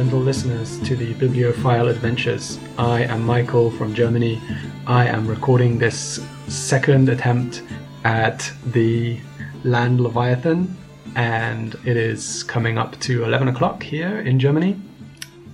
gentle listeners, to the Bibliophile Adventures. I am Michael from Germany. I am recording this second attempt at the Land Leviathan, and it is coming up to 11 o'clock here in Germany.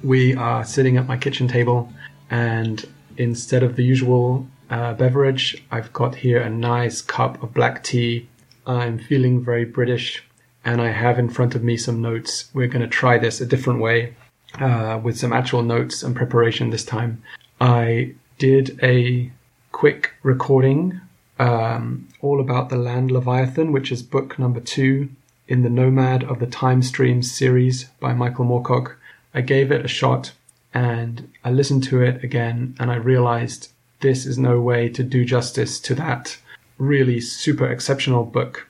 We are sitting at my kitchen table, and instead of the usual uh, beverage, I've got here a nice cup of black tea. I'm feeling very British and I have in front of me some notes. We're going to try this a different way uh, with some actual notes and preparation this time. I did a quick recording um, all about the Land Leviathan, which is book number two in the Nomad of the Time Streams series by Michael Moorcock. I gave it a shot and I listened to it again and I realized this is no way to do justice to that really super exceptional book.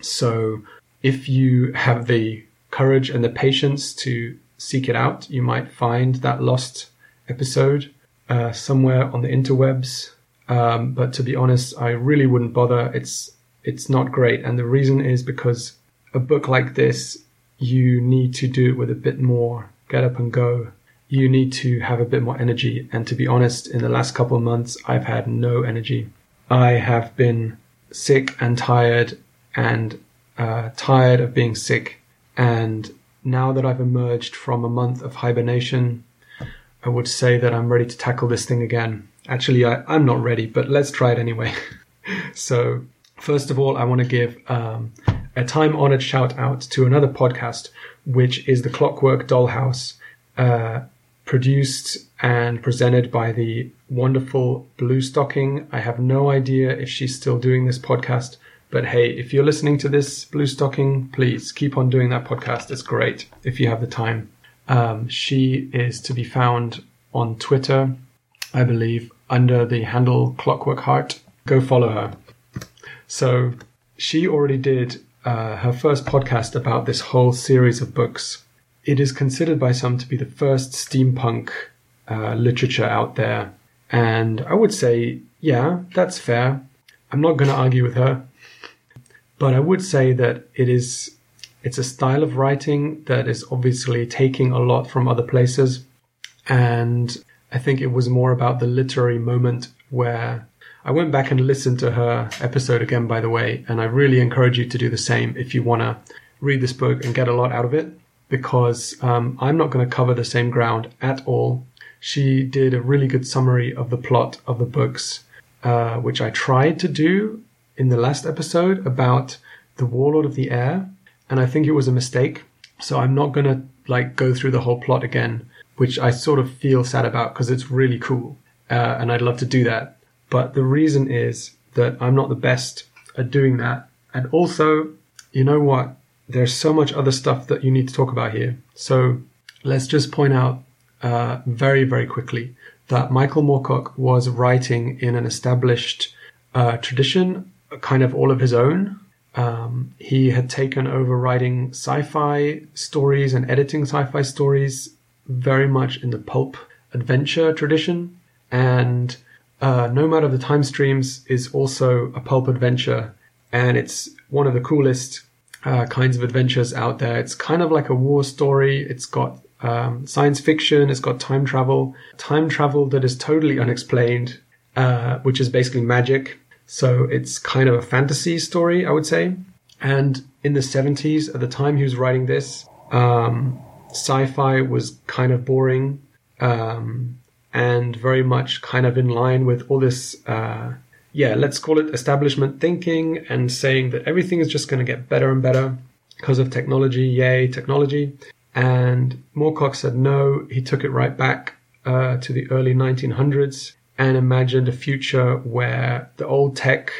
So if you have the courage and the patience to seek it out, you might find that lost episode uh, somewhere on the interwebs. Um, but to be honest, I really wouldn't bother. It's it's not great, and the reason is because a book like this, you need to do it with a bit more get up and go. You need to have a bit more energy. And to be honest, in the last couple of months, I've had no energy. I have been sick and tired and uh, tired of being sick. And now that I've emerged from a month of hibernation, I would say that I'm ready to tackle this thing again. Actually, I, am not ready, but let's try it anyway. so, first of all, I want to give um, a time honored shout out to another podcast, which is the Clockwork Dollhouse, uh, produced and presented by the wonderful Blue Stocking. I have no idea if she's still doing this podcast, but hey, if you're listening to this, Blue Stocking, please keep on doing that podcast. It's great if you have the time. Um, she is to be found on Twitter, I believe, under the handle Clockwork Heart. Go follow her. So she already did uh, her first podcast about this whole series of books. It is considered by some to be the first steampunk uh, literature out there. And I would say, yeah, that's fair. I'm not going to argue with her. But I would say that it is it's a style of writing that is obviously taking a lot from other places. And I think it was more about the literary moment where I went back and listened to her episode again, by the way, and I really encourage you to do the same if you want to read this book and get a lot out of it, because um, I'm not going to cover the same ground at all. She did a really good summary of the plot of the books, uh, which I tried to do in the last episode about the Warlord of the Air, and I think it was a mistake. So I'm not gonna like go through the whole plot again, which I sort of feel sad about because it's really cool, uh, and I'd love to do that. But the reason is that I'm not the best at doing that, and also, you know what? There's so much other stuff that you need to talk about here. So let's just point out uh, very, very quickly that Michael Moorcock was writing in an established uh, tradition kind of all of his own. Um, he had taken over writing sci-fi stories and editing sci-fi stories very much in the pulp adventure tradition. And uh, Nomad of the Time Streams is also a pulp adventure, and it's one of the coolest uh, kinds of adventures out there. It's kind of like a war story. It's got um, science fiction. It's got time travel, time travel that is totally unexplained, uh, which is basically magic. So it's kind of a fantasy story, I would say. And in the 70s, at the time he was writing this, um, sci-fi was kind of boring um, and very much kind of in line with all this, uh, yeah, let's call it establishment thinking and saying that everything is just going to get better and better because of technology. Yay, technology. And Moorcock said no. He took it right back uh, to the early 1900s and imagined a future where the old tech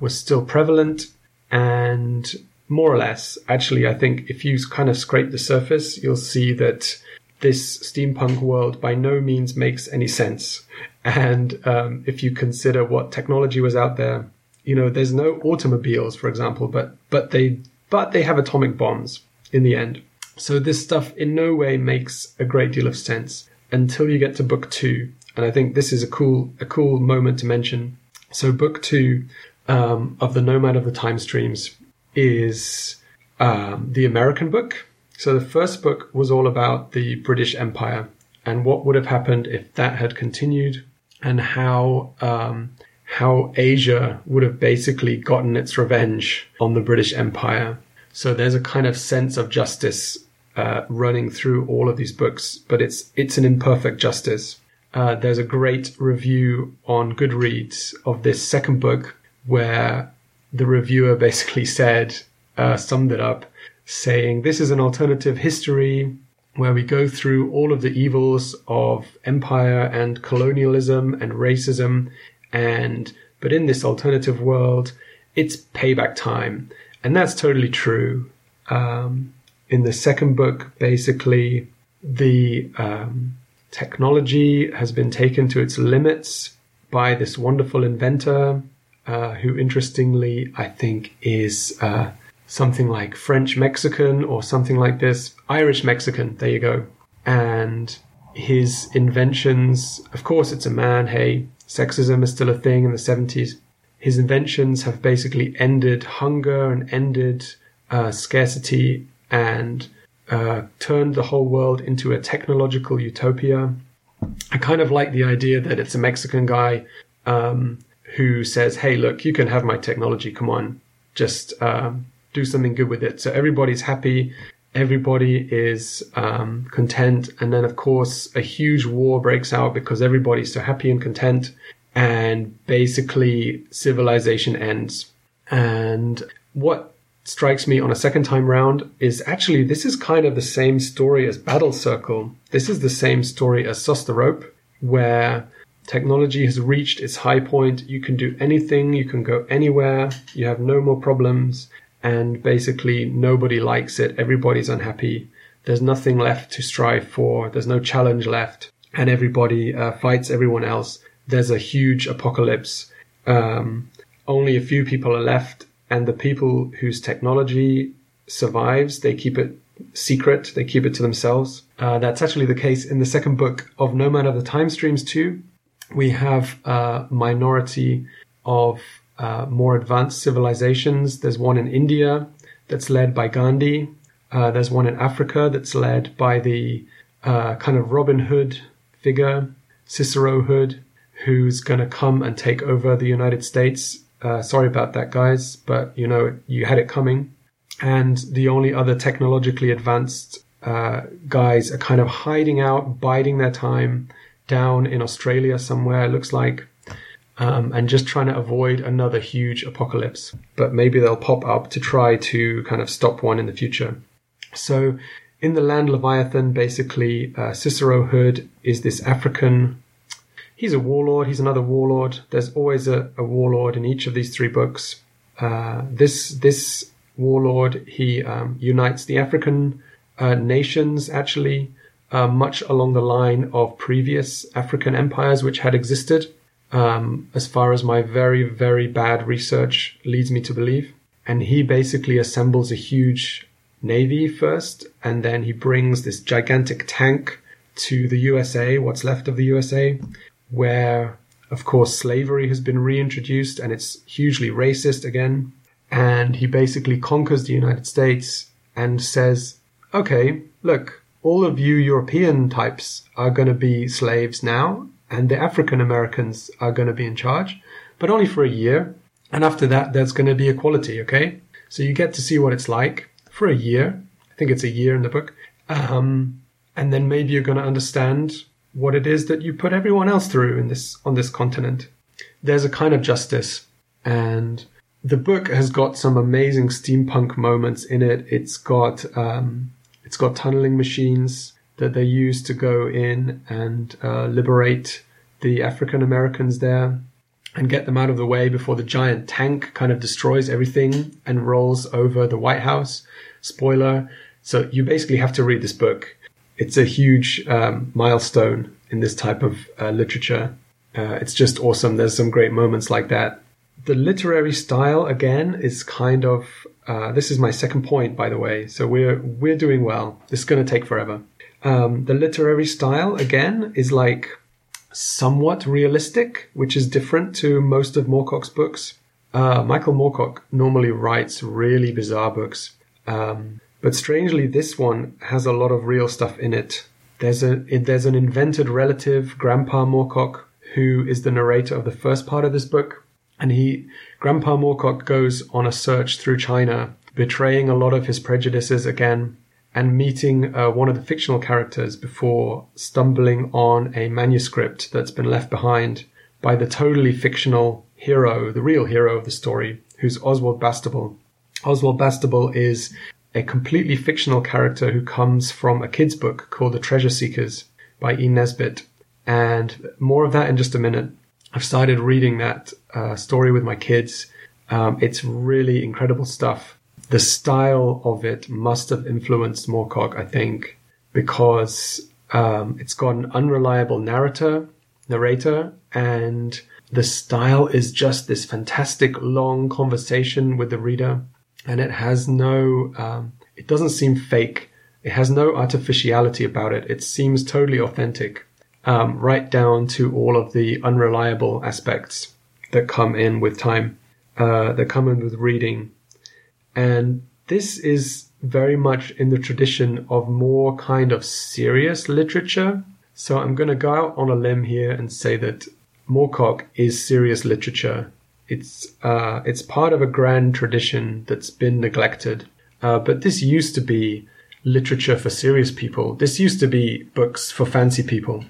was still prevalent and more or less, actually, I think if you kind of scrape the surface, you'll see that this steampunk world by no means makes any sense. And um, if you consider what technology was out there, you know, there's no automobiles, for example, but but they but they have atomic bombs in the end. So this stuff in no way makes a great deal of sense until you get to book two, and I think this is a cool a cool moment to mention. So book two um, of the Nomad of the Time Streams is um, the American book, So the first book was all about the British Empire and what would have happened if that had continued, and how um, how Asia would have basically gotten its revenge on the British Empire. So there's a kind of sense of justice uh, running through all of these books, but it's it's an imperfect justice. Uh, there's a great review on Goodreads of this second book where the reviewer basically said, uh, summed it up, saying this is an alternative history where we go through all of the evils of empire and colonialism and racism and but in this alternative world it's payback time. And that's totally true. Um, in the second book basically the um, technology has been taken to its limits by this wonderful inventor uh, who interestingly i think is uh, something like French Mexican or something like this. Irish Mexican, there you go. And his inventions, of course, it's a man, hey, sexism is still a thing in the 70s. His inventions have basically ended hunger and ended uh, scarcity and uh, turned the whole world into a technological utopia. I kind of like the idea that it's a Mexican guy um, who says, hey, look, you can have my technology, come on, just um, do something good with it. So everybody's happy, everybody is um, content, and then of course a huge war breaks out because everybody's so happy and content, and basically civilization ends. And what strikes me on a second time round is actually this is kind of the same story as Battle Circle. This is the same story as Sos the Rope, where technology has reached its high point. You can do anything, you can go anywhere, you have no more problems, and basically nobody likes it. Everybody's unhappy. There's nothing left to strive for. There's no challenge left, and everybody uh, fights everyone else. There's a huge apocalypse. Um, only a few people are left, and the people whose technology survives, they keep it secret. They keep it to themselves. Uh, that's actually the case in the second book of Nomad of the Time Streams too. We have a minority of uh, more advanced civilizations. There's one in India that's led by Gandhi. Uh, there's one in Africa that's led by the uh, kind of Robin Hood figure, Cicero Hood, who's going to come and take over the United States. Uh, sorry about that, guys, but you know, you had it coming. And the only other technologically advanced uh, guys are kind of hiding out, biding their time down in Australia somewhere, it looks like um, and just trying to avoid another huge apocalypse. But maybe they'll pop up to try to kind of stop one in the future. So, in the Land Leviathan, basically, uh, Cicero Hood is this African. He's a warlord. He's another warlord. There's always a, a warlord in each of these three books. Uh, this this warlord he um, unites the African uh, nations actually, uh, much along the line of previous African empires which had existed um, as far as my very, very bad research leads me to believe. And he basically assembles a huge navy first, and then he brings this gigantic tank to the USA, what's left of the USA, where, of course, slavery has been reintroduced and it's hugely racist again. And he basically conquers the United States and says, okay, look, all of you European types are going to be slaves now, and the African Americans are going to be in charge, but only for a year. And after that, there's going to be equality, okay? So you get to see what it's like for a year. I think it's a year in the book. Um, and then maybe you're going to understand what it is that you put everyone else through in this, on this continent. There's a kind of justice and the book has got some amazing steampunk moments in it. It's got, um, it's got tunneling machines that they use to go in and uh, liberate the African Americans there and get them out of the way before the giant tank kind of destroys everything and rolls over the White House. Spoiler. So you basically have to read this book. It's a huge um, milestone in this type of uh, literature. Uh, it's just awesome. There's some great moments like that. The literary style again is kind of. Uh, this is my second point, by the way. So we're we're doing well. This is going to take forever. Um, the literary style, again, is like somewhat realistic, which is different to most of Moorcock's books. Uh, Michael Moorcock normally writes really bizarre books, um, But strangely, this one has a lot of real stuff in it. There's a there's an invented relative, Grandpa Moorcock, who is the narrator of the first part of this book, and he Grandpa Moorcock goes on a search through China, betraying a lot of his prejudices again, and meeting uh, one of the fictional characters before stumbling on a manuscript that's been left behind by the totally fictional hero, the real hero of the story, who's Oswald Bastable. Oswald Bastable is a completely fictional character who comes from a kid's book called The Treasure Seekers by E. Nesbit. And more of that in just a minute. I've started reading that uh, story with my kids. Um, it's really incredible stuff. The style of it must have influenced Moorcock, I think, because um, it's got an unreliable narrator, narrator, and the style is just this fantastic long conversation with the reader, and it has no, um, it doesn't seem fake. It has no artificiality about it. It seems totally authentic, um, right down to all of the unreliable aspects that come in with time, uh, that come in with reading. And this is very much in the tradition of more kind of serious literature. So I'm going to go out on a limb here and say that Moorcock is serious literature. It's uh, it's part of a grand tradition that's been neglected. Uh, but this used to be literature for serious people. This used to be books for fancy people,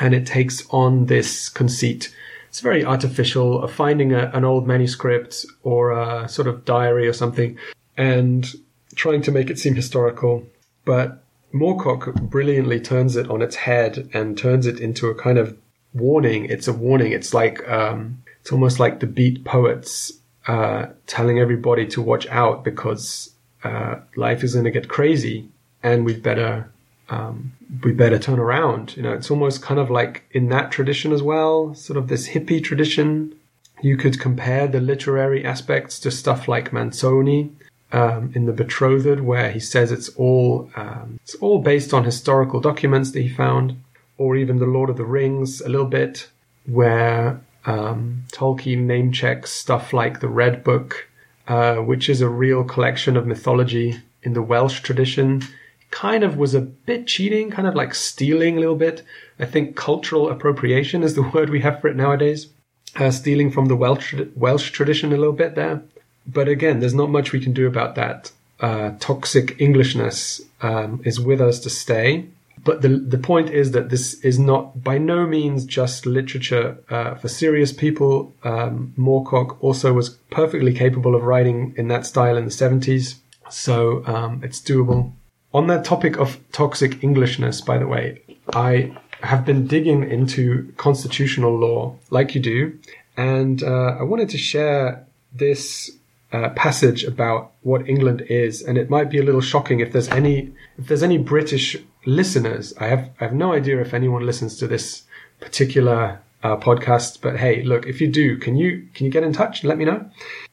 and it takes on this conceit. It's very artificial of finding a, an old manuscript or a sort of diary or something, and trying to make it seem historical. But Moorcock brilliantly turns it on its head and turns it into a kind of warning. It's a warning. It's like um, it's almost like the beat poets uh, telling everybody to watch out because uh, life is going to get crazy, and we better um, we better turn around. You know, it's almost kind of like in that tradition as well, sort of this hippie tradition. You could compare the literary aspects to stuff like Manzoni um, in The Betrothed, where he says it's all um, it's all based on historical documents that he found or even The Lord of the Rings a little bit, where um, Tolkien name checks stuff like the Red Book, uh, which is a real collection of mythology in the Welsh tradition. Kind of was a bit cheating, kind of like stealing a little bit. I think cultural appropriation is the word we have for it nowadays. Uh, stealing from the Welsh, Welsh tradition a little bit there. But again, there's not much we can do about that. Uh, toxic Englishness um, is with us to stay. But the the point is that this is not by no means just literature uh, for serious people. Um, Moorcock also was perfectly capable of writing in that style in the seventies, so um, it's doable. On that topic of toxic Englishness, by the way, I have been digging into constitutional law, like you do, and uh, I wanted to share this uh, passage about what England is, and it might be a little shocking if there's any if there's any British listeners. I have I have no idea if anyone listens to this particular uh, podcast, but hey, look, if you do, can you can you get in touch and let me know?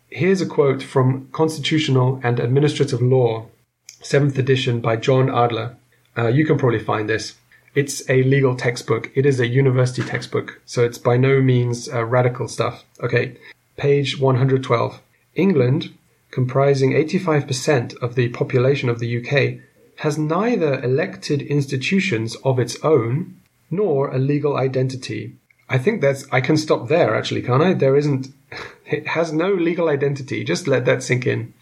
Here's a quote from Constitutional and Administrative Law, seventh edition by John Alder. Uh, you can probably find this. It's a legal textbook. It is a university textbook, so it's by no means uh, radical stuff. Okay, page 112. England, comprising 85% of the population of the UK, has neither elected institutions of its own nor a legal identity. I think that's, I can stop there actually, can't I? There isn't, it has no legal identity. Just let that sink in.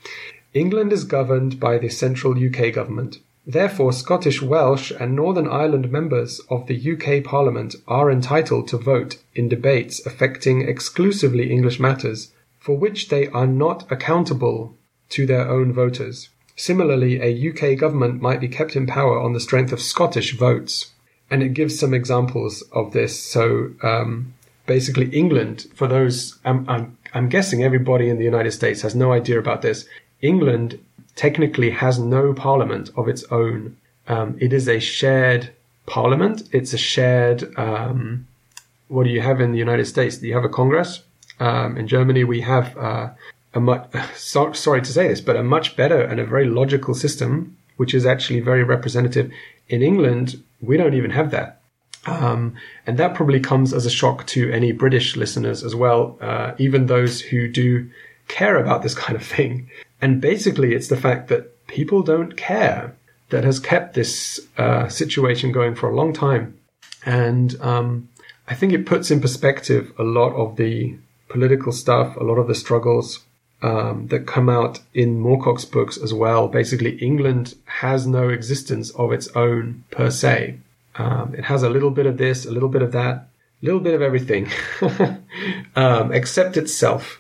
England is governed by the central UK government. Therefore, Scottish, Welsh, and Northern Ireland members of the UK Parliament are entitled to vote in debates affecting exclusively English matters for which they are not accountable to their own voters. Similarly, a UK government might be kept in power on the strength of Scottish votes. And it gives some examples of this. So, um, basically, England, for those, I'm, I'm, I'm guessing everybody in the United States has no idea about this. England technically has no parliament of its own. Um, it is a shared parliament. It's a shared, um, what do you have in the United States? Do you have a Congress? Um, in Germany, we have uh, a much, so, sorry to say this, but a much better and a very logical system, which is actually very representative. In England, we don't even have that. Um, and that probably comes as a shock to any British listeners as well, uh, even those who do care about this kind of thing. And basically, it's the fact that people don't care that has kept this uh, situation going for a long time. And um, I think it puts in perspective a lot of the political stuff, a lot of the struggles um, that come out in Moorcock's books as well. Basically, England has no existence of its own per se. Um, it has a little bit of this, a little bit of that, a little bit of everything, um, except itself.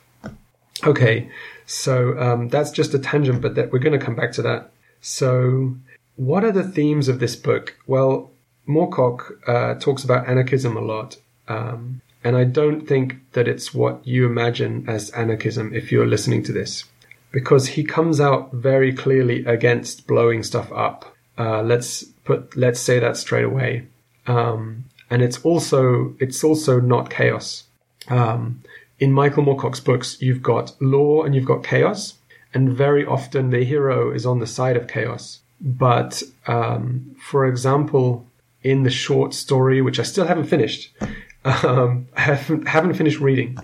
Okay, so um, that's just a tangent, but that, we're going to come back to that. So, what are the themes of this book? Well, Moorcock uh, talks about anarchism a lot. Um, and I don't think that it's what you imagine as anarchism if you're listening to this. Because he comes out very clearly against blowing stuff up. Uh, let's put, let's say that straight away. Um, and it's also, it's also not chaos. Um, in Michael Moorcock's books, you've got law and you've got chaos. And very often the hero is on the side of chaos. But, um, for example, in the short story, which I still haven't finished, um, I haven't, haven't finished reading,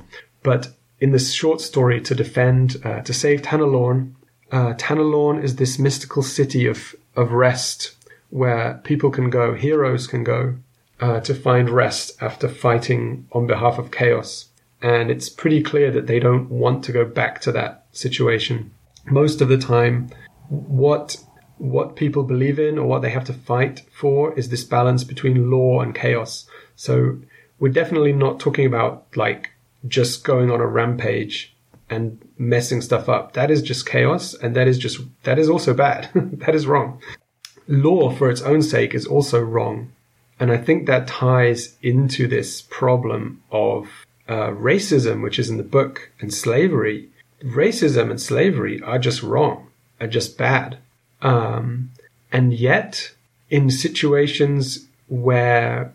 but in this short story to defend, uh, to save Tanelorn, uh, Tanelorn is this mystical city of, of rest where people can go, heroes can go, uh, to find rest after fighting on behalf of chaos. And it's pretty clear that they don't want to go back to that situation. Most of the time, what what people believe in or what they have to fight for is this balance between law and chaos. So we're definitely not talking about like just going on a rampage and messing stuff up. That is just chaos and that is just, that is also bad. that is wrong. Law for its own sake is also wrong. And I think that ties into this problem of uh, racism, which is in the book, and slavery. Racism and slavery are just wrong, are just bad. Um, and yet, in situations where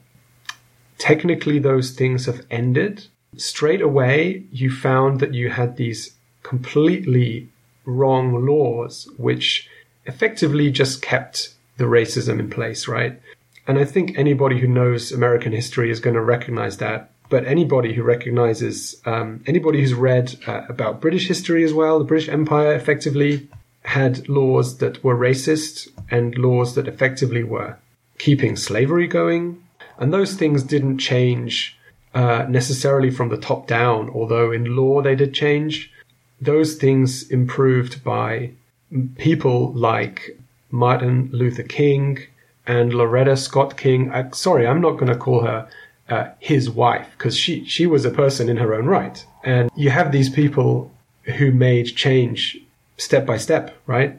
technically those things have ended, straight away you found that you had these completely wrong laws, which effectively just kept the racism in place, right? And I think anybody who knows American history is going to recognize that. But anybody who recognizes, um, anybody who's read uh, about British history as well, the British Empire effectively had laws that were racist and laws that effectively were keeping slavery going. And those things didn't change uh, necessarily from the top down, although in law they did change. Those things improved by people like Martin Luther King and Coretta Scott King. Uh, sorry, I'm not going to call her uh, his wife because she, she was a person in her own right. And you have these people who made change step by step, right?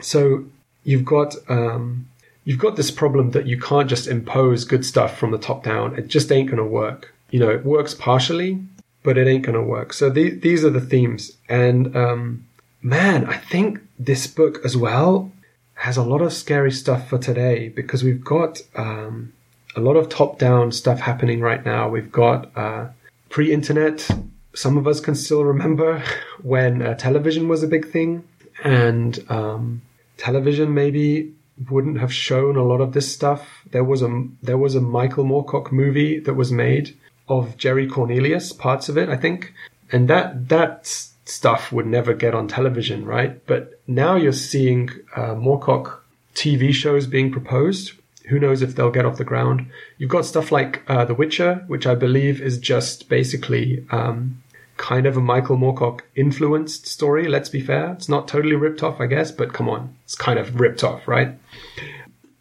So you've got um, you've got this problem that you can't just impose good stuff from the top down. It just ain't going to work. You know, it works partially, but it ain't going to work. So the, these are the themes, and um, man, I think this book as well has a lot of scary stuff for today because we've got um, a lot of top down stuff happening right now. We've got uh, pre internet some of us can still remember when uh, television was a big thing, and um, television maybe wouldn't have shown a lot of this stuff. There was a there was a Michael Moorcock movie that was made of Jerry Cornelius, parts of it, I think, and that that stuff would never get on television, right? But now you're seeing uh, Moorcock TV shows being proposed. Who knows if they'll get off the ground? You've got stuff like uh, The Witcher, which I believe is just basically um, kind of a Michael Moorcock influenced story. Let's be fair. It's not totally ripped off, I guess, but come on. It's kind of ripped off, right?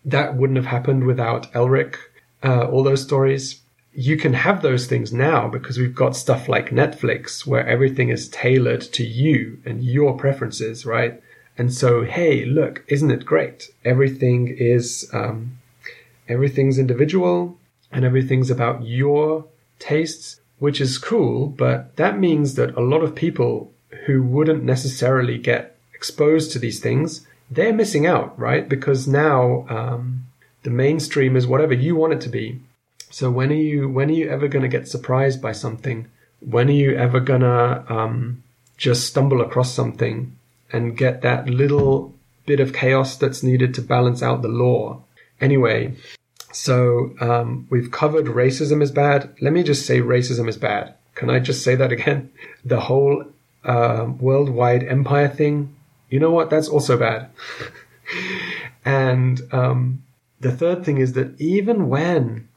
That wouldn't have happened without Elric, uh, all those stories. You can have those things now because we've got stuff like Netflix where everything is tailored to you and your preferences, right? And so, hey, look, isn't it great? Everything is, um, everything's individual and everything's about your tastes which is cool, but that means that a lot of people who wouldn't necessarily get exposed to these things, they're missing out, right? Because now um, the mainstream is whatever you want it to be. So when are you when are you ever going to get surprised by something? When are you ever gonna um, just stumble across something and get that little bit of chaos that's needed to balance out the law? Anyway, so um, we've covered racism is bad. Let me just say racism is bad. Can I just say that again? The whole uh, worldwide empire thing You know what? That's also bad. and um, the third thing is that even when,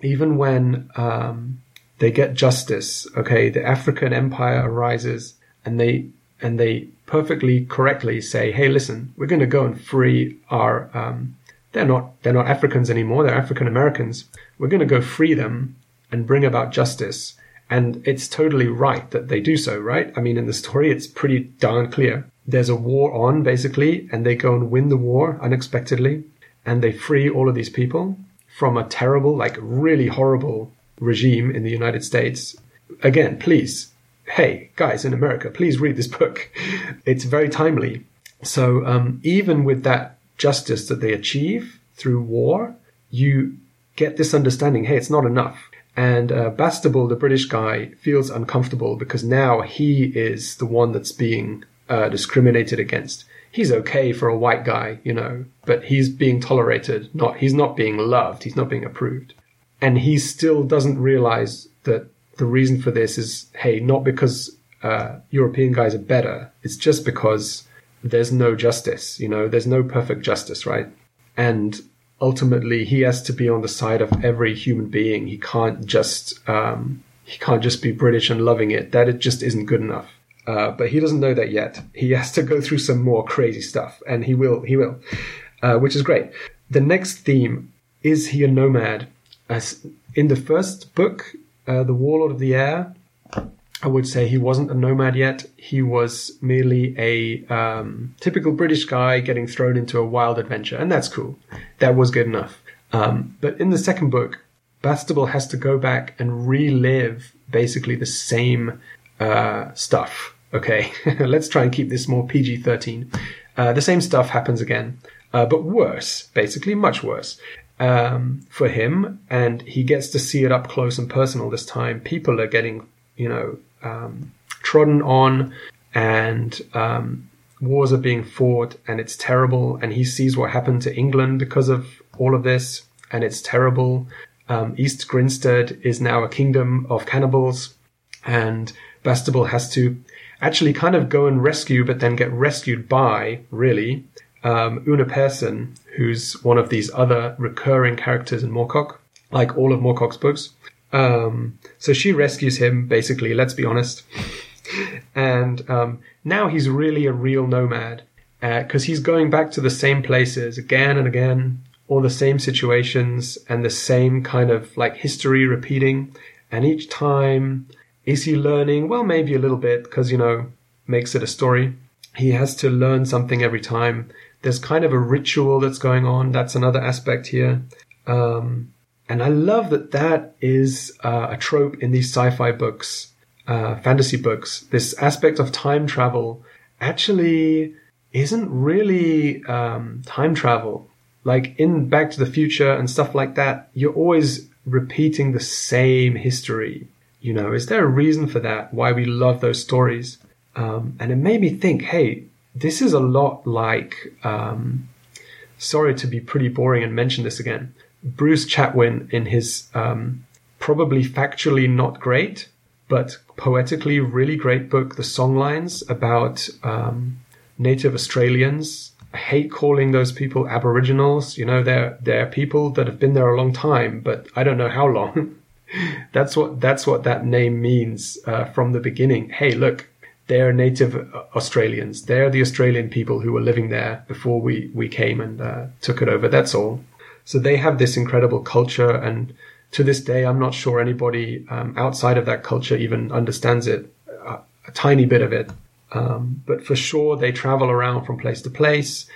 even when um, they get justice, okay, the African empire arises and they and they perfectly correctly say, "Hey, listen, we're going to go and free our um, they're not they're not Africans anymore. They're African Americans. We're going to go free them and bring about justice." And it's totally right that they do so, right? I mean, in the story, it's pretty darn clear. There's a war on, basically, and they go and win the war unexpectedly, and they free all of these people from a terrible, like really horrible regime in the United States. Again, please, hey, guys in America, please read this book. It's very timely. So um, even with that justice that they achieve through war, you get this understanding, hey, it's not enough. And uh, Bastable, the British guy, feels uncomfortable because now he is the one that's being uh, discriminated against. He's okay for a white guy, you know, but he's being tolerated. Not he's not being loved. He's not being approved, and he still doesn't realize that the reason for this is, hey, not because uh, European guys are better. It's just because there's no justice. You know, there's no perfect justice, right? And ultimately, he has to be on the side of every human being. He can't just um, he can't just be British and loving it. That it just isn't good enough. Uh, but he doesn't know that yet. He has to go through some more crazy stuff, and he will. He will, uh, which is great. The next theme is he a nomad? As in the first book, uh, the Warlord of the Air, I would say he wasn't a nomad yet. He was merely a um, typical British guy getting thrown into a wild adventure, and that's cool. That was good enough. Um, but in the second book, Bastable has to go back and relive basically the same uh, stuff. Okay, let's try and keep this more PG 13. Uh, the same stuff happens again, uh, but worse, basically, much worse um, for him, and he gets to see it up close and personal this time. People are getting, you know, um, trodden on, and um, wars are being fought, and it's terrible. And he sees what happened to England because of all of this, and it's terrible. Um, East Grinstead is now a kingdom of cannibals, and Bastable has to actually kind of go and rescue, but then get rescued by, really, um, Una Persson, who's one of these other recurring characters in Moorcock, like all of Moorcock's books. Um, so she rescues him, basically, let's be honest. and um, now he's really a real nomad because uh, he's going back to the same places again and again, all the same situations and the same kind of like history repeating. And each time, is he learning? Well, maybe a little bit because, you know, makes it a story. He has to learn something every time there's kind of a ritual that's going on. That's another aspect here. Um, and I love that that is uh, a trope in these sci-fi books, uh, fantasy books. This aspect of time travel actually isn't really um, time travel. Like in Back to the Future and stuff like that, you're always repeating the same history. You know, is there a reason for that? Why we love those stories? Um, and it made me think, hey, this is a lot like, um, sorry to be pretty boring and mention this again, Bruce Chatwin in his um, probably factually not great, but poetically really great book, The Songlines, about um, native Australians. I hate calling those people Aboriginals. You know, they're they're people that have been there a long time, but I don't know how long. that's what that's what that name means uh, from the beginning. Hey, look, they're native Australians. They're the Australian people who were living there before we, we came and uh, took it over. That's all. So they have this incredible culture. And to this day, I'm not sure anybody um, outside of that culture even understands it, a, a tiny bit of it. Um, but for sure, they travel around from place to place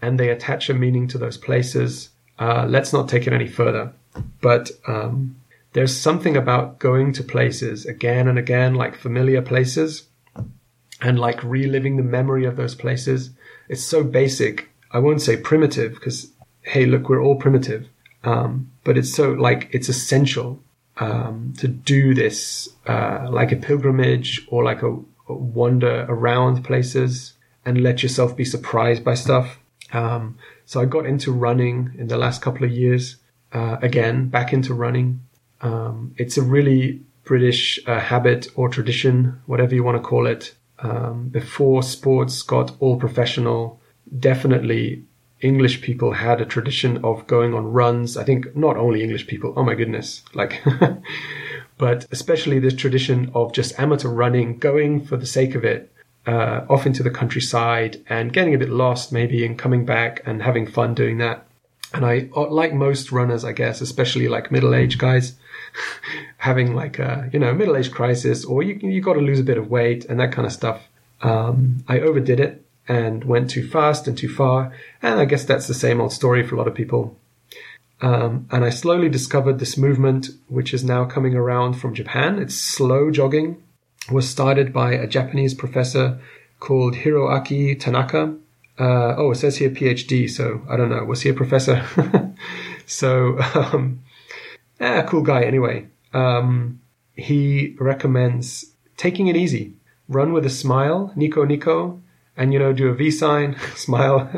and they attach a meaning to those places. Uh, let's not take it any further. But um, there's something about going to places again and again, like familiar places and like reliving the memory of those places. It's so basic. I won't say primitive because, hey, look, we're all primitive. Um, but it's so like, it's essential, um, to do this, uh, like a pilgrimage or like a, a, wander around places and let yourself be surprised by stuff. Um, so I got into running in the last couple of years. Uh, again, back into running. Um, it's a really British uh, habit or tradition, whatever you want to call it, um, before sports got all professional, definitely English people had a tradition of going on runs. I think not only English people, oh my goodness, like, but especially this tradition of just amateur running, going for the sake of it, uh, off into the countryside and getting a bit lost maybe and coming back and having fun doing that. And I, uh, like most runners, I guess, especially like middle-aged guys, having like a, you know, middle-aged crisis or you, you got to lose a bit of weight and that kind of stuff. Um, I overdid it and went too fast and too far. And I guess that's the same old story for a lot of people. Um, and I slowly discovered this movement, which is now coming around from Japan. It's slow jogging, was started by a Japanese professor called Hiroaki Tanaka. Uh, oh, it says here PhD, so I don't know. Was he a professor? so, um, cool guy anyway. Um, he recommends taking it easy. Run with a smile, Nico Nico, and you know do a V sign, smile,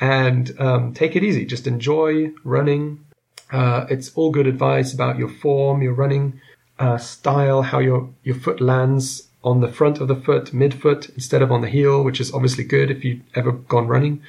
and um, take it easy. Just enjoy running. Uh, it's all good advice about your form, your running uh, style, how your your foot lands on the front of the foot, midfoot instead of on the heel, which is obviously good if you've ever gone running.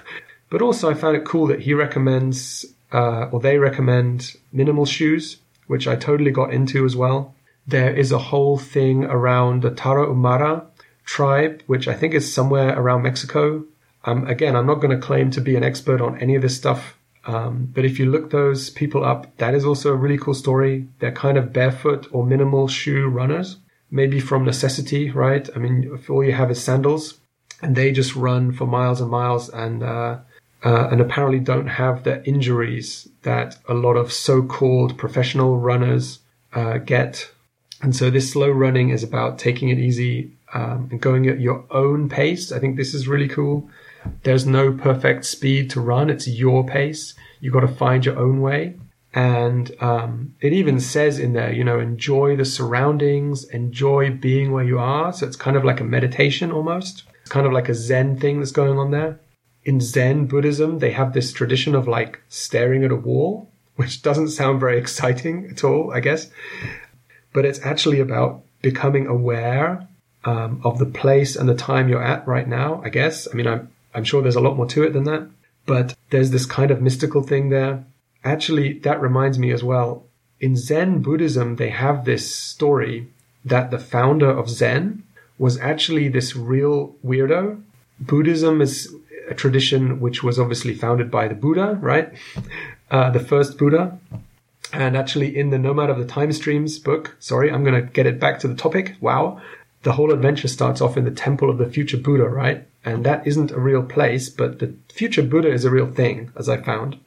but also, I found it cool that he recommends uh, or they recommend minimal shoes, which I totally got into as well. There is a whole thing around the Tarahumara, tribe, which I think is somewhere around Mexico. Um, again, I'm not going to claim to be an expert on any of this stuff, um, but if you look those people up, that is also a really cool story. They're kind of barefoot or minimal shoe runners, maybe from necessity, right? I mean, if all you have is sandals, and they just run for miles and miles, and uh, uh, and apparently don't have the injuries that a lot of so-called professional runners uh, get. And so this slow running is about taking it easy, um, and going at your own pace. I think this is really cool. There's no perfect speed to run. It's your pace. You've got to find your own way. And um, it even says in there, you know, enjoy the surroundings, enjoy being where you are. So it's kind of like a meditation almost. It's kind of like a Zen thing that's going on there. In Zen Buddhism, they have this tradition of like staring at a wall, which doesn't sound very exciting at all, I guess. But it's actually about becoming aware um, of the place and the time you're at right now, I guess. I mean, I'm, I'm sure there's a lot more to it than that, but there's this kind of mystical thing there. Actually, that reminds me as well. In Zen Buddhism, they have this story that the founder of Zen was actually this real weirdo. Buddhism is a tradition which was obviously founded by the Buddha, right? Uh, the first Buddha. And actually, in the Nomad of the Time Streams book, sorry, I'm going to get it back to the topic. Wow the whole adventure starts off in the temple of the future Buddha, right? And that isn't a real place, but the future Buddha is a real thing, as I found.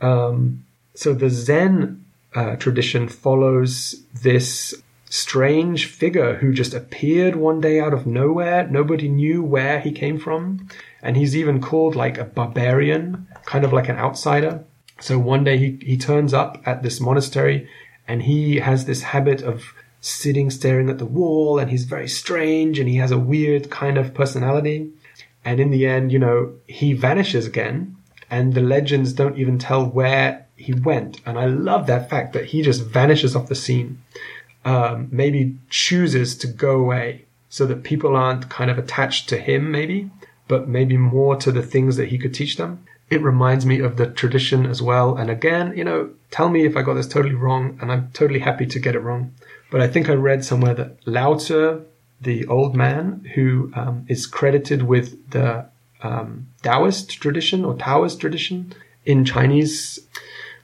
Um, so the Zen uh, tradition follows this strange figure who just appeared one day out of nowhere. Nobody knew where he came from. And he's even called like a barbarian, kind of like an outsider. So one day he, he turns up at this monastery and he has this habit of sitting staring at the wall and he's very strange and he has a weird kind of personality. And in the end, you know, he vanishes again and the legends don't even tell where he went. And I love that fact that he just vanishes off the scene. Um, maybe chooses to go away so that people aren't kind of attached to him, maybe, but maybe more to the things that he could teach them. It reminds me of the tradition as well. And again, you know, tell me if I got this totally wrong, and I'm totally happy to get it wrong. But I think I read somewhere that Lao Tzu, the old man who um, is credited with the um, Taoist tradition or Taoist tradition in Chinese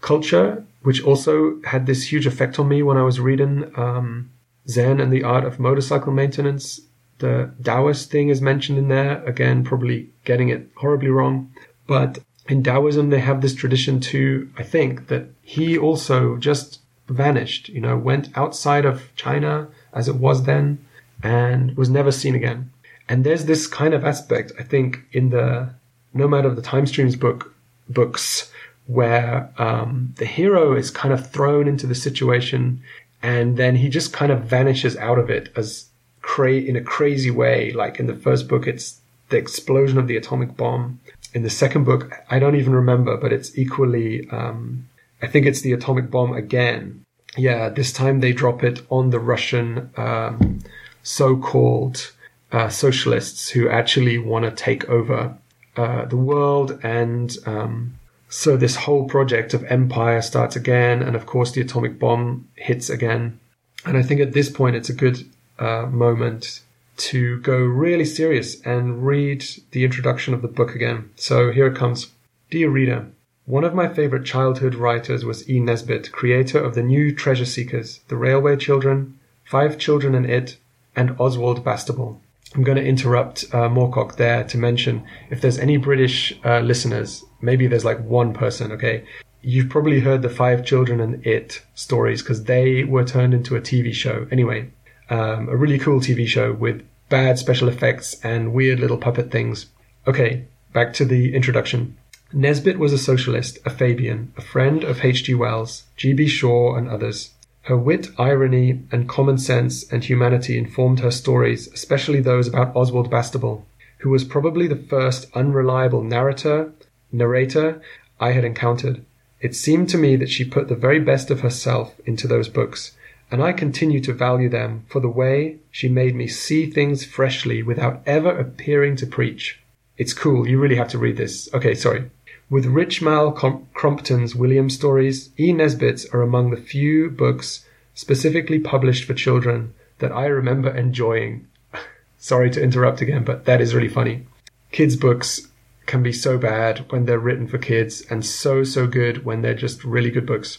culture, which also had this huge effect on me when I was reading um, Zen and the Art of Motorcycle Maintenance. The Taoist thing is mentioned in there. Again, probably getting it horribly wrong. But in Taoism, they have this tradition too, I think, that he also just vanished, you know, went outside of China as it was then and was never seen again. And there's this kind of aspect, I think, in the Nomad of the Time Streams book books where um, the hero is kind of thrown into the situation and then he just kind of vanishes out of it as cra- in a crazy way. Like in the first book, it's the explosion of the atomic bomb. In the second book, I don't even remember, but it's equally um, I think it's the atomic bomb again. Yeah, this time they drop it on the Russian um, so-called uh, socialists who actually want to take over uh, the world. And um, so this whole project of empire starts again. And of course, the atomic bomb hits again. And I think at this point, it's a good uh, moment to go really serious and read the introduction of the book again. So here it comes. Dear reader, one of my favorite childhood writers was E. Nesbit, creator of The New Treasure Seekers, The Railway Children, Five Children and It, and Oswald Bastable. I'm going to interrupt uh, Moorcock there to mention if there's any British uh, listeners, maybe there's like one person, okay? You've probably heard the Five Children and It stories because they were turned into a TV show. Anyway, um, a really cool TV show with bad special effects and weird little puppet things. Okay, back to the introduction. Nesbit was a socialist, a Fabian, a friend of H.G. Wells, G.B. Shaw, and others. Her wit, irony, and common sense and humanity informed her stories, especially those about Oswald Bastable, who was probably the first unreliable narrator, narrator I had encountered. It seemed to me that she put the very best of herself into those books, and I continue to value them for the way she made me see things freshly without ever appearing to preach. It's cool, you really have to read this. Okay, sorry. With Richmal Crompton's William stories, E. Nesbit's are among the few books specifically published for children that I remember enjoying. Sorry to interrupt again, but that is really funny. Kids' books can be so bad when they're written for kids and so, so good when they're just really good books.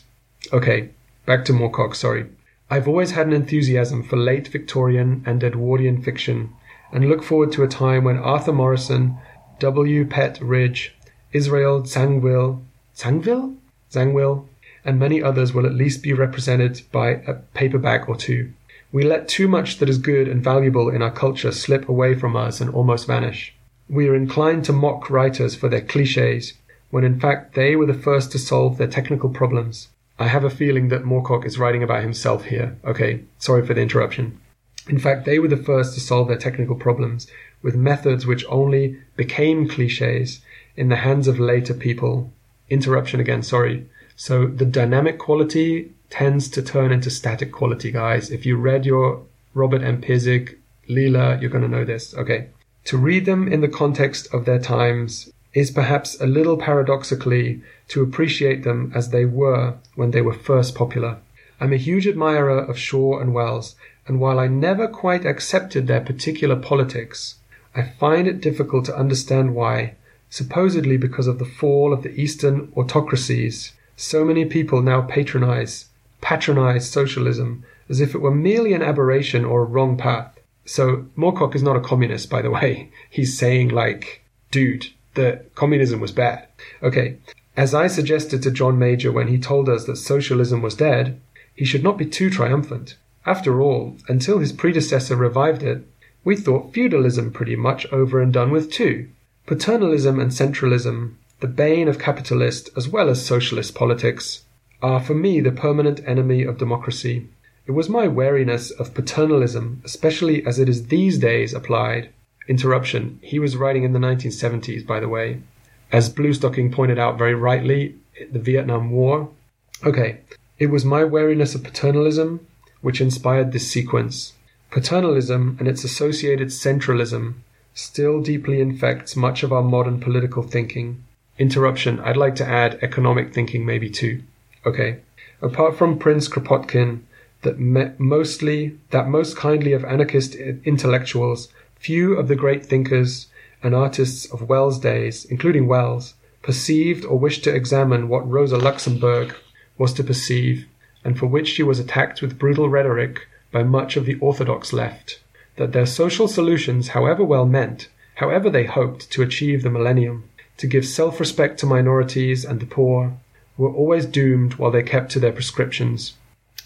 Okay, back to Moorcock, sorry. I've always had an enthusiasm for late Victorian and Edwardian fiction and look forward to a time when Arthur Morrison, W. Pett Ridge, Israel Zangwill, Zangwill? Zangwill, and many others will at least be represented by a paperback or two. We let too much that is good and valuable in our culture slip away from us and almost vanish. We are inclined to mock writers for their cliches, when in fact they were the first to solve their technical problems. I have a feeling that Moorcock is writing about himself here. Okay, sorry for the interruption. In fact, they were the first to solve their technical problems with methods which only became cliches in the hands of later people. Interruption again, sorry. So the dynamic quality tends to turn into static quality, guys. If you read your Robert M. Pirsig, Lila, you're going to know this. Okay. To read them in the context of their times is perhaps a little paradoxically to appreciate them as they were when they were first popular. I'm a huge admirer of Shaw and Wells, and while I never quite accepted their particular politics, I find it difficult to understand why, supposedly because of the fall of the Eastern autocracies, so many people now patronize, patronize socialism as if it were merely an aberration or a wrong path. So Moorcock is not a communist, by the way. He's saying like, dude, the communism was bad. Okay. As I suggested to John Major when he told us that socialism was dead, he should not be too triumphant. After all, until his predecessor revived it, we thought feudalism pretty much over and done with too. Paternalism and centralism, the bane of capitalist as well as socialist politics, are for me the permanent enemy of democracy. It was my wariness of paternalism, especially as it is these days applied. Interruption. He was writing in the 1970s, by the way. As Bluestocking pointed out very rightly, the Vietnam War. Okay. It was my wariness of paternalism which inspired this sequence. Paternalism and its associated centralism still deeply infects much of our modern political thinking. Interruption, I'd like to add economic thinking maybe too. Okay. Apart from Prince Kropotkin, that mostly, that most kindly of anarchist intellectuals, few of the great thinkers and artists of Wells' days, including Wells, perceived or wished to examine what Rosa Luxemburg was to perceive, and for which she was attacked with brutal rhetoric by much of the orthodox left that their social solutions, however well meant, however they hoped to achieve the millennium, to give self respect to minorities and the poor, were always doomed while they kept to their prescriptions.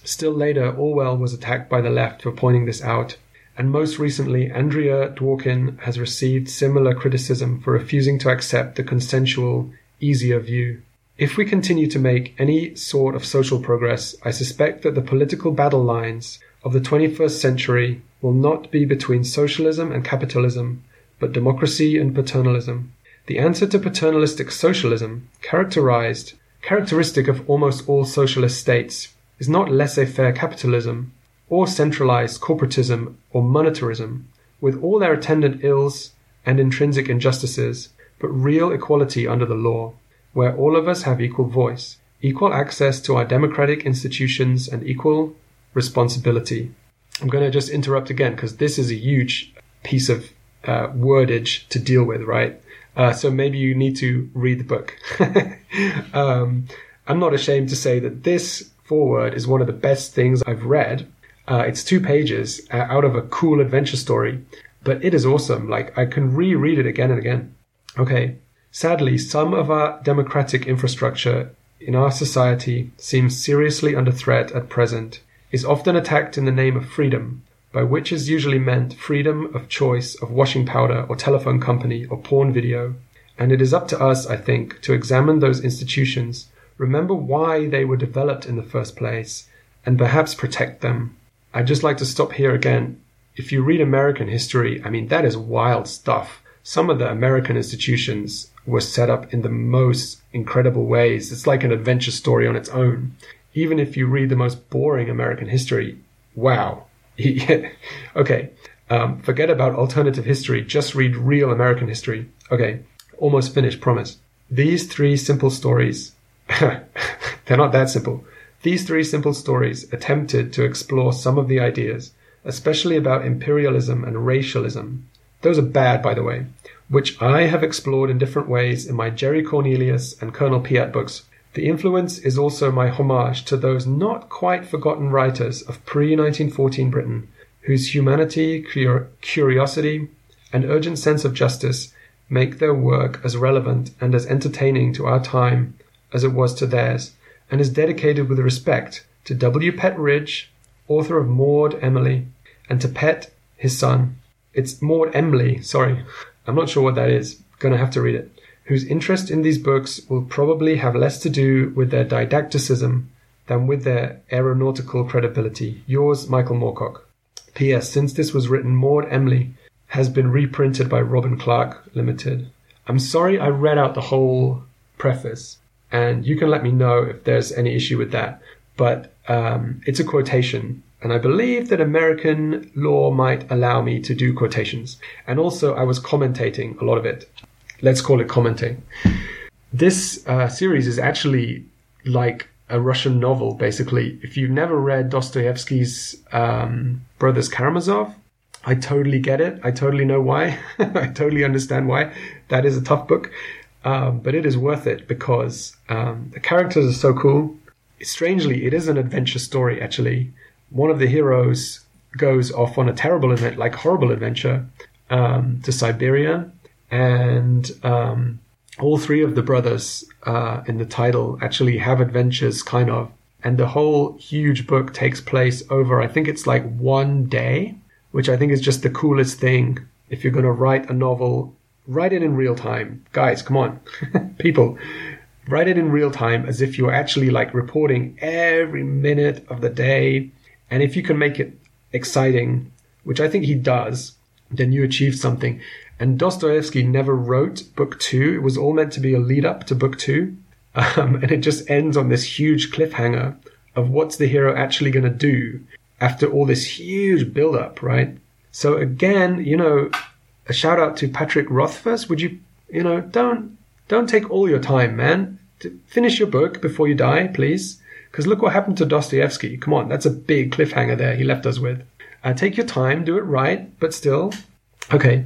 Still later, Orwell was attacked by the left for pointing this out, and most recently, Andrea Dworkin has received similar criticism for refusing to accept the consensual, easier view. If we continue to make any sort of social progress, I suspect that the political battle lines of the 21st century will not be between socialism and capitalism, but democracy and paternalism. The answer to paternalistic socialism, characterized, characteristic of almost all socialist states, is not laissez-faire capitalism, or centralized corporatism or monetarism, with all their attendant ills and intrinsic injustices, but real equality under the law, where all of us have equal voice, equal access to our democratic institutions, and equal responsibility. I'm going to just interrupt again because this is a huge piece of uh, wordage to deal with, right? Uh, so maybe you need to read the book. um, I'm not ashamed to say that this foreword is one of the best things I've read. Uh, it's two pages uh, out of a cool adventure story, but it is awesome. Like I can reread it again and again. Okay. Sadly, some of our democratic infrastructure in our society seems seriously under threat at present, is often attacked in the name of freedom, by which is usually meant freedom of choice of washing powder or telephone company or porn video. And it is up to us, I think, to examine those institutions, remember why they were developed in the first place, and perhaps protect them. I'd just like to stop here again. If you read American history, I mean, that is wild stuff. Some of the American institutions were set up in the most incredible ways. It's like an adventure story on its own. Even if you read the most boring American history, wow, okay, um, forget about alternative history. Just read real American history. Okay, almost finished, promise. These three simple stories, they're not that simple. These three simple stories attempted to explore some of the ideas, especially about imperialism and racialism. Those are bad, by the way, which I have explored in different ways in my Jerry Cornelius and Colonel Pyat books, the influence is also my homage to those not quite forgotten writers of pre 1914 Britain, whose humanity, cur- curiosity, and urgent sense of justice make their work as relevant and as entertaining to our time as it was to theirs, and is dedicated with respect to W. Pett Ridge, author of Maud Emily, and to Pett, his son. It's Maud Emily, sorry. I'm not sure what that is. Gonna have to read it whose interest in these books will probably have less to do with their didacticism than with their aeronautical credibility. Yours, Michael Moorcock. P.S. Since this was written, Maud Emily has been reprinted by Robin Clark Limited. I'm sorry I read out the whole preface, and you can let me know if there's any issue with that. But um, it's a quotation, and I believe that American law might allow me to do quotations. And also, I was commentating a lot of it let's call it commenting. This uh, series is actually like a Russian novel, basically. If you've never read Dostoevsky's um, Brothers Karamazov, I totally get it. I totally know why. I totally understand why. That is a tough book, um, but it is worth it because um, the characters are so cool. Strangely, it is an adventure story, actually. One of the heroes goes off on a terrible event, like horrible adventure, um, to Siberia and um, all three of the brothers uh, in the title actually have adventures, kind of. And the whole huge book takes place over, I think it's like one day, which I think is just the coolest thing. If you're going to write a novel, write it in real time. Guys, come on. People, write it in real time as if you're actually like reporting every minute of the day. And if you can make it exciting, which I think he does, then you achieve something. And Dostoevsky never wrote book two. It was all meant to be a lead up to book two. Um, and it just ends on this huge cliffhanger of what's the hero actually going to do after all this huge build up, right? So again, you know, a shout out to Patrick Rothfuss. Would you, you know, don't, don't take all your time, man. Finish your book before you die, please. Because look what happened to Dostoevsky. Come on, that's a big cliffhanger there he left us with. Uh, take your time, do it right, but still. Okay.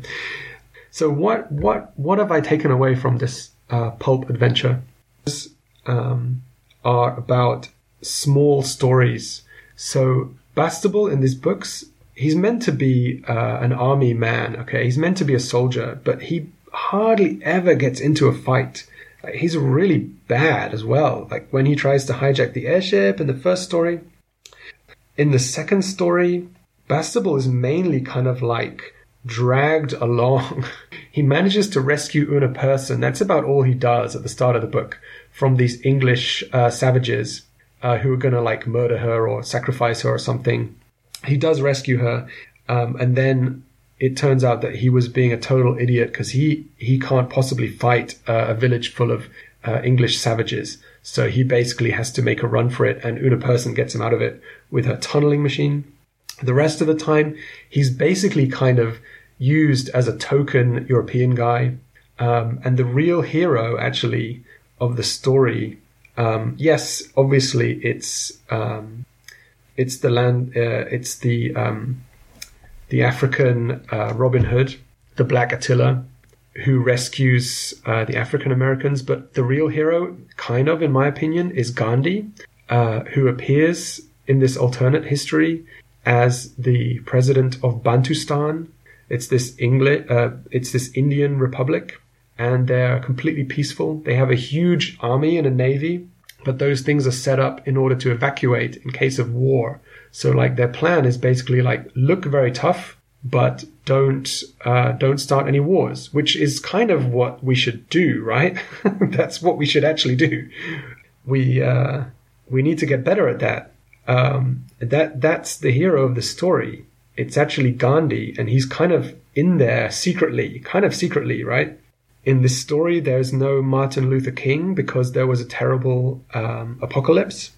So what what what have I taken away from this uh, pulp adventure? These um, are about small stories. So Bastable in these books, he's meant to be uh, an army man. Okay, he's meant to be a soldier, but he hardly ever gets into a fight. he's really bad as well. Like when he tries to hijack the airship in the first story. In the second story, Bastable is mainly kind of like dragged along. he manages to rescue Una Persson. That's about all he does at the start of the book from these English uh, savages uh, who are going to like murder her or sacrifice her or something. He does rescue her, um, and then it turns out that he was being a total idiot because he he can't possibly fight uh, a village full of uh, English savages. So he basically has to make a run for it, and Una Persson gets him out of it with her tunneling machine. The rest of the time, he's basically kind of used as a token European guy. Um, and the real hero, actually, of the story, um, yes, obviously, it's um, it's the land, uh, it's the um, the African uh, Robin Hood, the Black Attila, who rescues uh, the African Americans. But the real hero, kind of, in my opinion, is Gandhi, uh, who appears in this alternate history as the president of Bantustan. It's this English, uh, it's this Indian republic, and they're completely peaceful. They have a huge army and a navy, but those things are set up in order to evacuate in case of war. So like their plan is basically like look very tough, but don't uh, don't start any wars, which is kind of what we should do, right? That's what we should actually do. We uh, we need to get better at that. Um, that that's the hero of the story. It's actually Gandhi, and he's kind of in there secretly, kind of secretly, right? In this story, there's no Martin Luther King because there was a terrible um, apocalypse,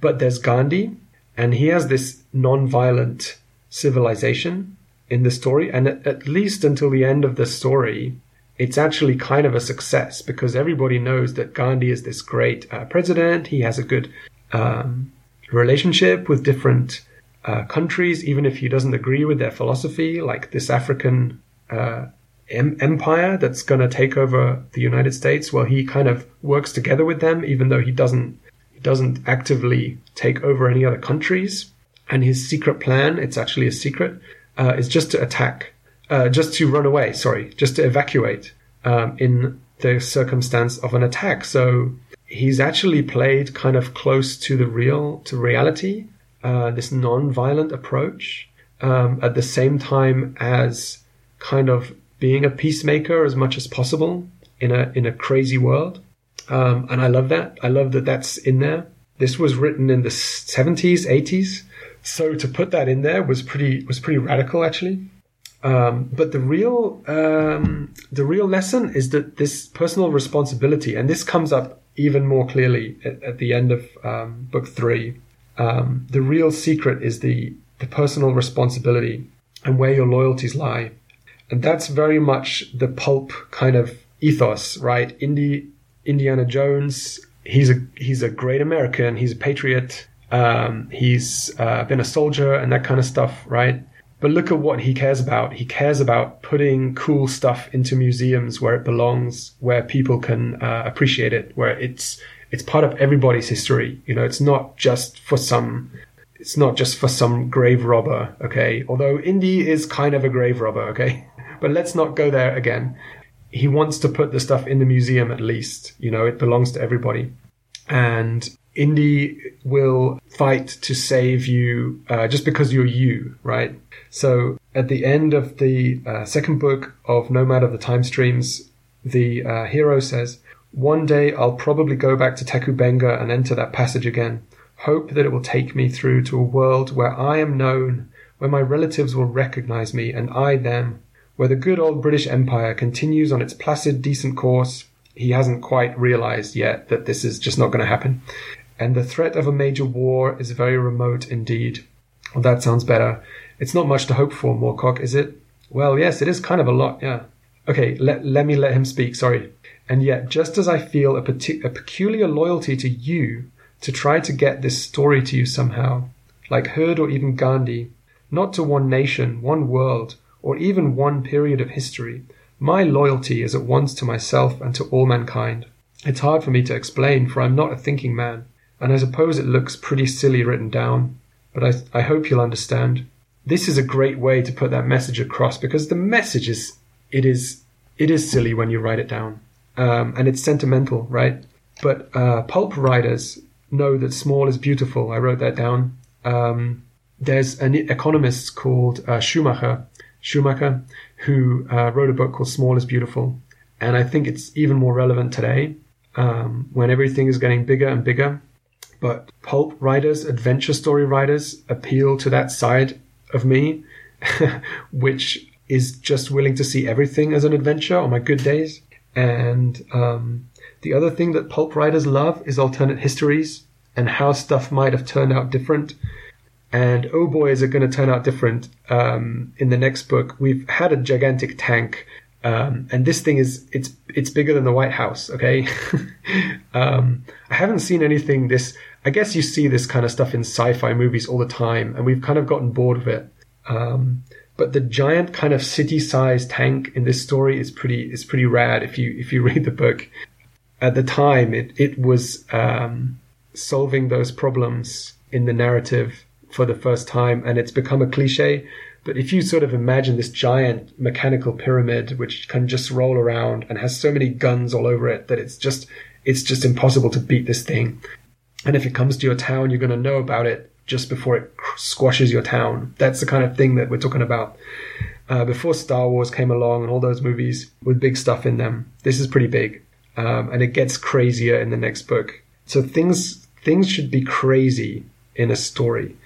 but there's Gandhi, and he has this non-violent civilization in the story, and at, at least until the end of the story, it's actually kind of a success because everybody knows that Gandhi is this great uh, president. He has a good um, relationship with different uh, countries, even if he doesn't agree with their philosophy, like this African uh, em- empire that's going to take over the United States. Well, he kind of works together with them, even though he doesn't he doesn't actively take over any other countries. And his secret plan, it's actually a secret, uh, is just to attack, uh, just to run away, sorry, just to evacuate um, in the circumstance of an attack. So he's actually played kind of close to the real, to reality, uh, this non-violent approach, um, at the same time as kind of being a peacemaker as much as possible in a in a crazy world. Um, and I love that. I love that that's in there. This was written in the 70s, 80s. So to put that in there was pretty was pretty radical actually. Um, but the real um, the real lesson is that this personal responsibility, and this comes up even more clearly at, at the end of um, book three. Um, the real secret is the the personal responsibility and where your loyalties lie, and that's very much the pulp kind of ethos, right? Indiana Jones. He's a he's a great American. He's a patriot. Um, he's uh, been a soldier and that kind of stuff, right? But look at what he cares about. He cares about putting cool stuff into museums where it belongs, where people can uh, appreciate it, where it's it's part of everybody's history. You know, it's not just for some. It's not just for some grave robber, okay? Although Indy is kind of a grave robber, okay? But let's not go there again he wants to put the stuff in the museum at least. You know, it belongs to everybody. And Indy will fight to save you uh, just because you're you, right? So at the end of the uh, second book of Nomad of the Time Streams, the uh, hero says, One day I'll probably go back to Tekubenga and enter that passage again. Hope that it will take me through to a world where I am known, where my relatives will recognize me and I them, where the good old British Empire continues on its placid, decent course, he hasn't quite realized yet that this is just not going to happen. And the threat of a major war is very remote indeed. Well, that sounds better. It's not much to hope for, Moorcock, is it? Well, yes, it is kind of a lot, yeah. Okay, let, let me let him speak, sorry. And yet, just as I feel a, partic- a peculiar loyalty to you to try to get this story to you somehow, like Hood or even Gandhi, not to one nation, one world, or even one period of history, my loyalty is at once to myself and to all mankind. It's hard for me to explain, for I'm not a thinking man, and I suppose it looks pretty silly written down, but I, I hope you'll understand. This is a great way to put that message across because the message is it is it is silly when you write it down, um, and it's sentimental, right? But uh, pulp writers know that small is beautiful. I wrote that down. Um, there's an economist called uh, Schumacher Schumacher, who uh, wrote a book called Small is Beautiful. And I think it's even more relevant today um, when everything is getting bigger and bigger. But pulp writers, adventure story writers appeal to that side of me, which is just willing to see everything as an adventure on my good days. And um, the other thing that pulp writers love is alternate histories and how stuff might have turned out different And oh boy, is it going to turn out different um, in the next book. We've had a gigantic tank, um, and this thing is it's it's bigger than the White House. Okay, um, I haven't seen anything this. I guess you see this kind of stuff in sci-fi movies all the time, and we've kind of gotten bored of it. Um, but the giant kind of city-sized tank in this story is pretty is pretty rad. If you if you read the book, at the time it it was um, solving those problems in the narrative for the first time, and it's become a cliche. But if you sort of imagine this giant mechanical pyramid which can just roll around and has so many guns all over it that it's just it's just impossible to beat this thing. And if it comes to your town, you're going to know about it just before it squashes your town. That's the kind of thing that we're talking about. Uh, before Star Wars came along and all those movies with big stuff in them, this is pretty big, um, and it gets crazier in the next book. So things things should be crazy in a story,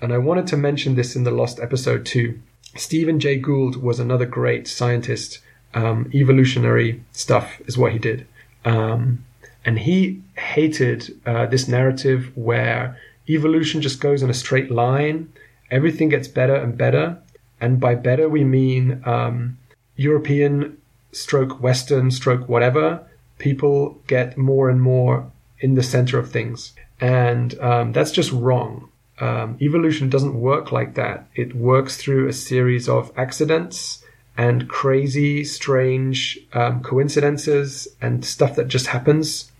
and I wanted to mention this in the Lost episode too. Stephen Jay Gould was another great scientist. Um, evolutionary stuff is what he did, um, and he hated uh, this narrative where evolution just goes in a straight line. Everything gets better and better. And by better, we mean um, European stroke Western stroke whatever. People get more and more in the center of things. And um, that's just wrong. Um, evolution doesn't work like that. It works through a series of accidents and crazy, strange um, coincidences and stuff that just happens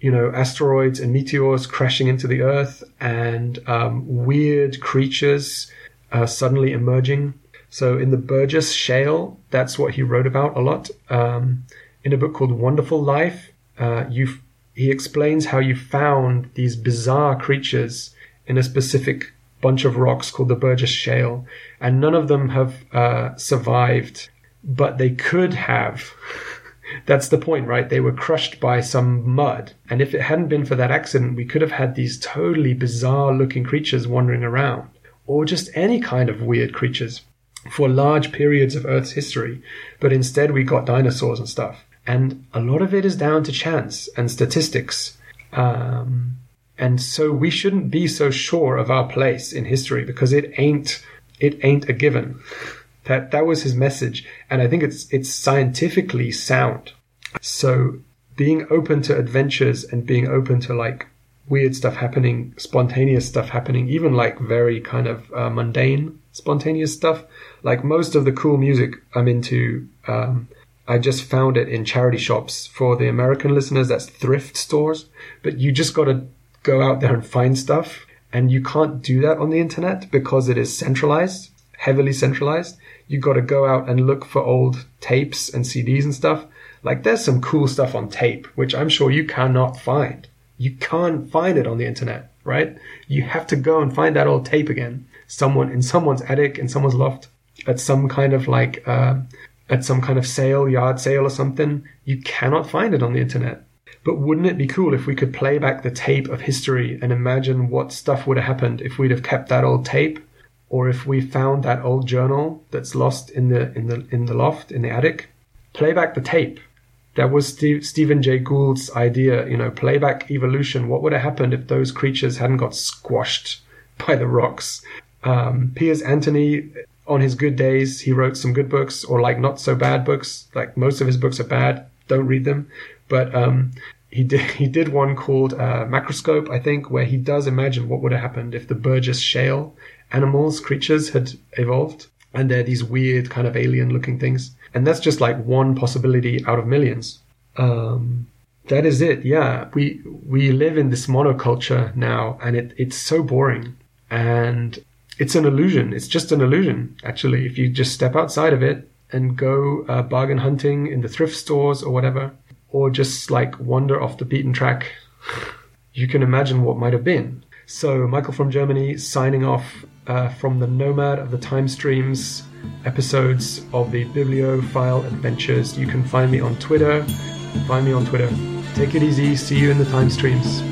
you know, asteroids and meteors crashing into the Earth and um, weird creatures uh, suddenly emerging. So in the Burgess Shale, that's what he wrote about a lot. Um, in a book called Wonderful Life, uh, you he explains how you found these bizarre creatures in a specific bunch of rocks called the Burgess Shale, and none of them have uh, survived, but they could have. That's the point, right? They were crushed by some mud. And if it hadn't been for that accident, we could have had these totally bizarre looking creatures wandering around, or just any kind of weird creatures for large periods of Earth's history. But instead, we got dinosaurs and stuff. And a lot of it is down to chance and statistics. Um, and so we shouldn't be so sure of our place in history because it ain't, it ain't a given. That that was his message, and I think it's it's scientifically sound. So being open to adventures and being open to like weird stuff happening, spontaneous stuff happening, even like very kind of uh, mundane spontaneous stuff. Like most of the cool music I'm into, um, I just found it in charity shops. For the American listeners, that's thrift stores. But you just got to go out there and find stuff. And you can't do that on the internet because it is centralized, heavily centralized You've got to go out and look for old tapes and CDs and stuff. Like there's some cool stuff on tape, which I'm sure you cannot find. You can't find it on the internet, right? You have to go and find that old tape again. Someone in someone's attic, in someone's loft, at some kind of like, uh, at some kind of sale, yard sale or something. You cannot find it on the internet. But wouldn't it be cool if we could play back the tape of history and imagine what stuff would have happened if we'd have kept that old tape or if we found that old journal that's lost in the in the in the loft in the attic, play back the tape. That was Steve, Stephen Jay Gould's idea. You know, playback evolution. What would have happened if those creatures hadn't got squashed by the rocks? Um, Piers Anthony, on his good days, he wrote some good books, or like not so bad books. Like most of his books are bad. Don't read them. But um, he did he did one called uh, Macroscope, I think, where he does imagine what would have happened if the Burgess Shale animals, creatures had evolved, and they're these weird kind of alien looking things. And that's just like one possibility out of millions. Um, that is it. Yeah, we we live in this monoculture now, and it it's so boring, and it's an illusion. It's just an illusion, actually. If you just step outside of it and go uh, bargain hunting in the thrift stores or whatever, or just like wander off the beaten track, you can imagine what might have been. So, Michael from Germany signing off uh, from the Nomad of the Time Streams episodes of the Bibliophile Adventures. You can find me on Twitter. Find me on Twitter. Take it easy. See you in the Time Streams.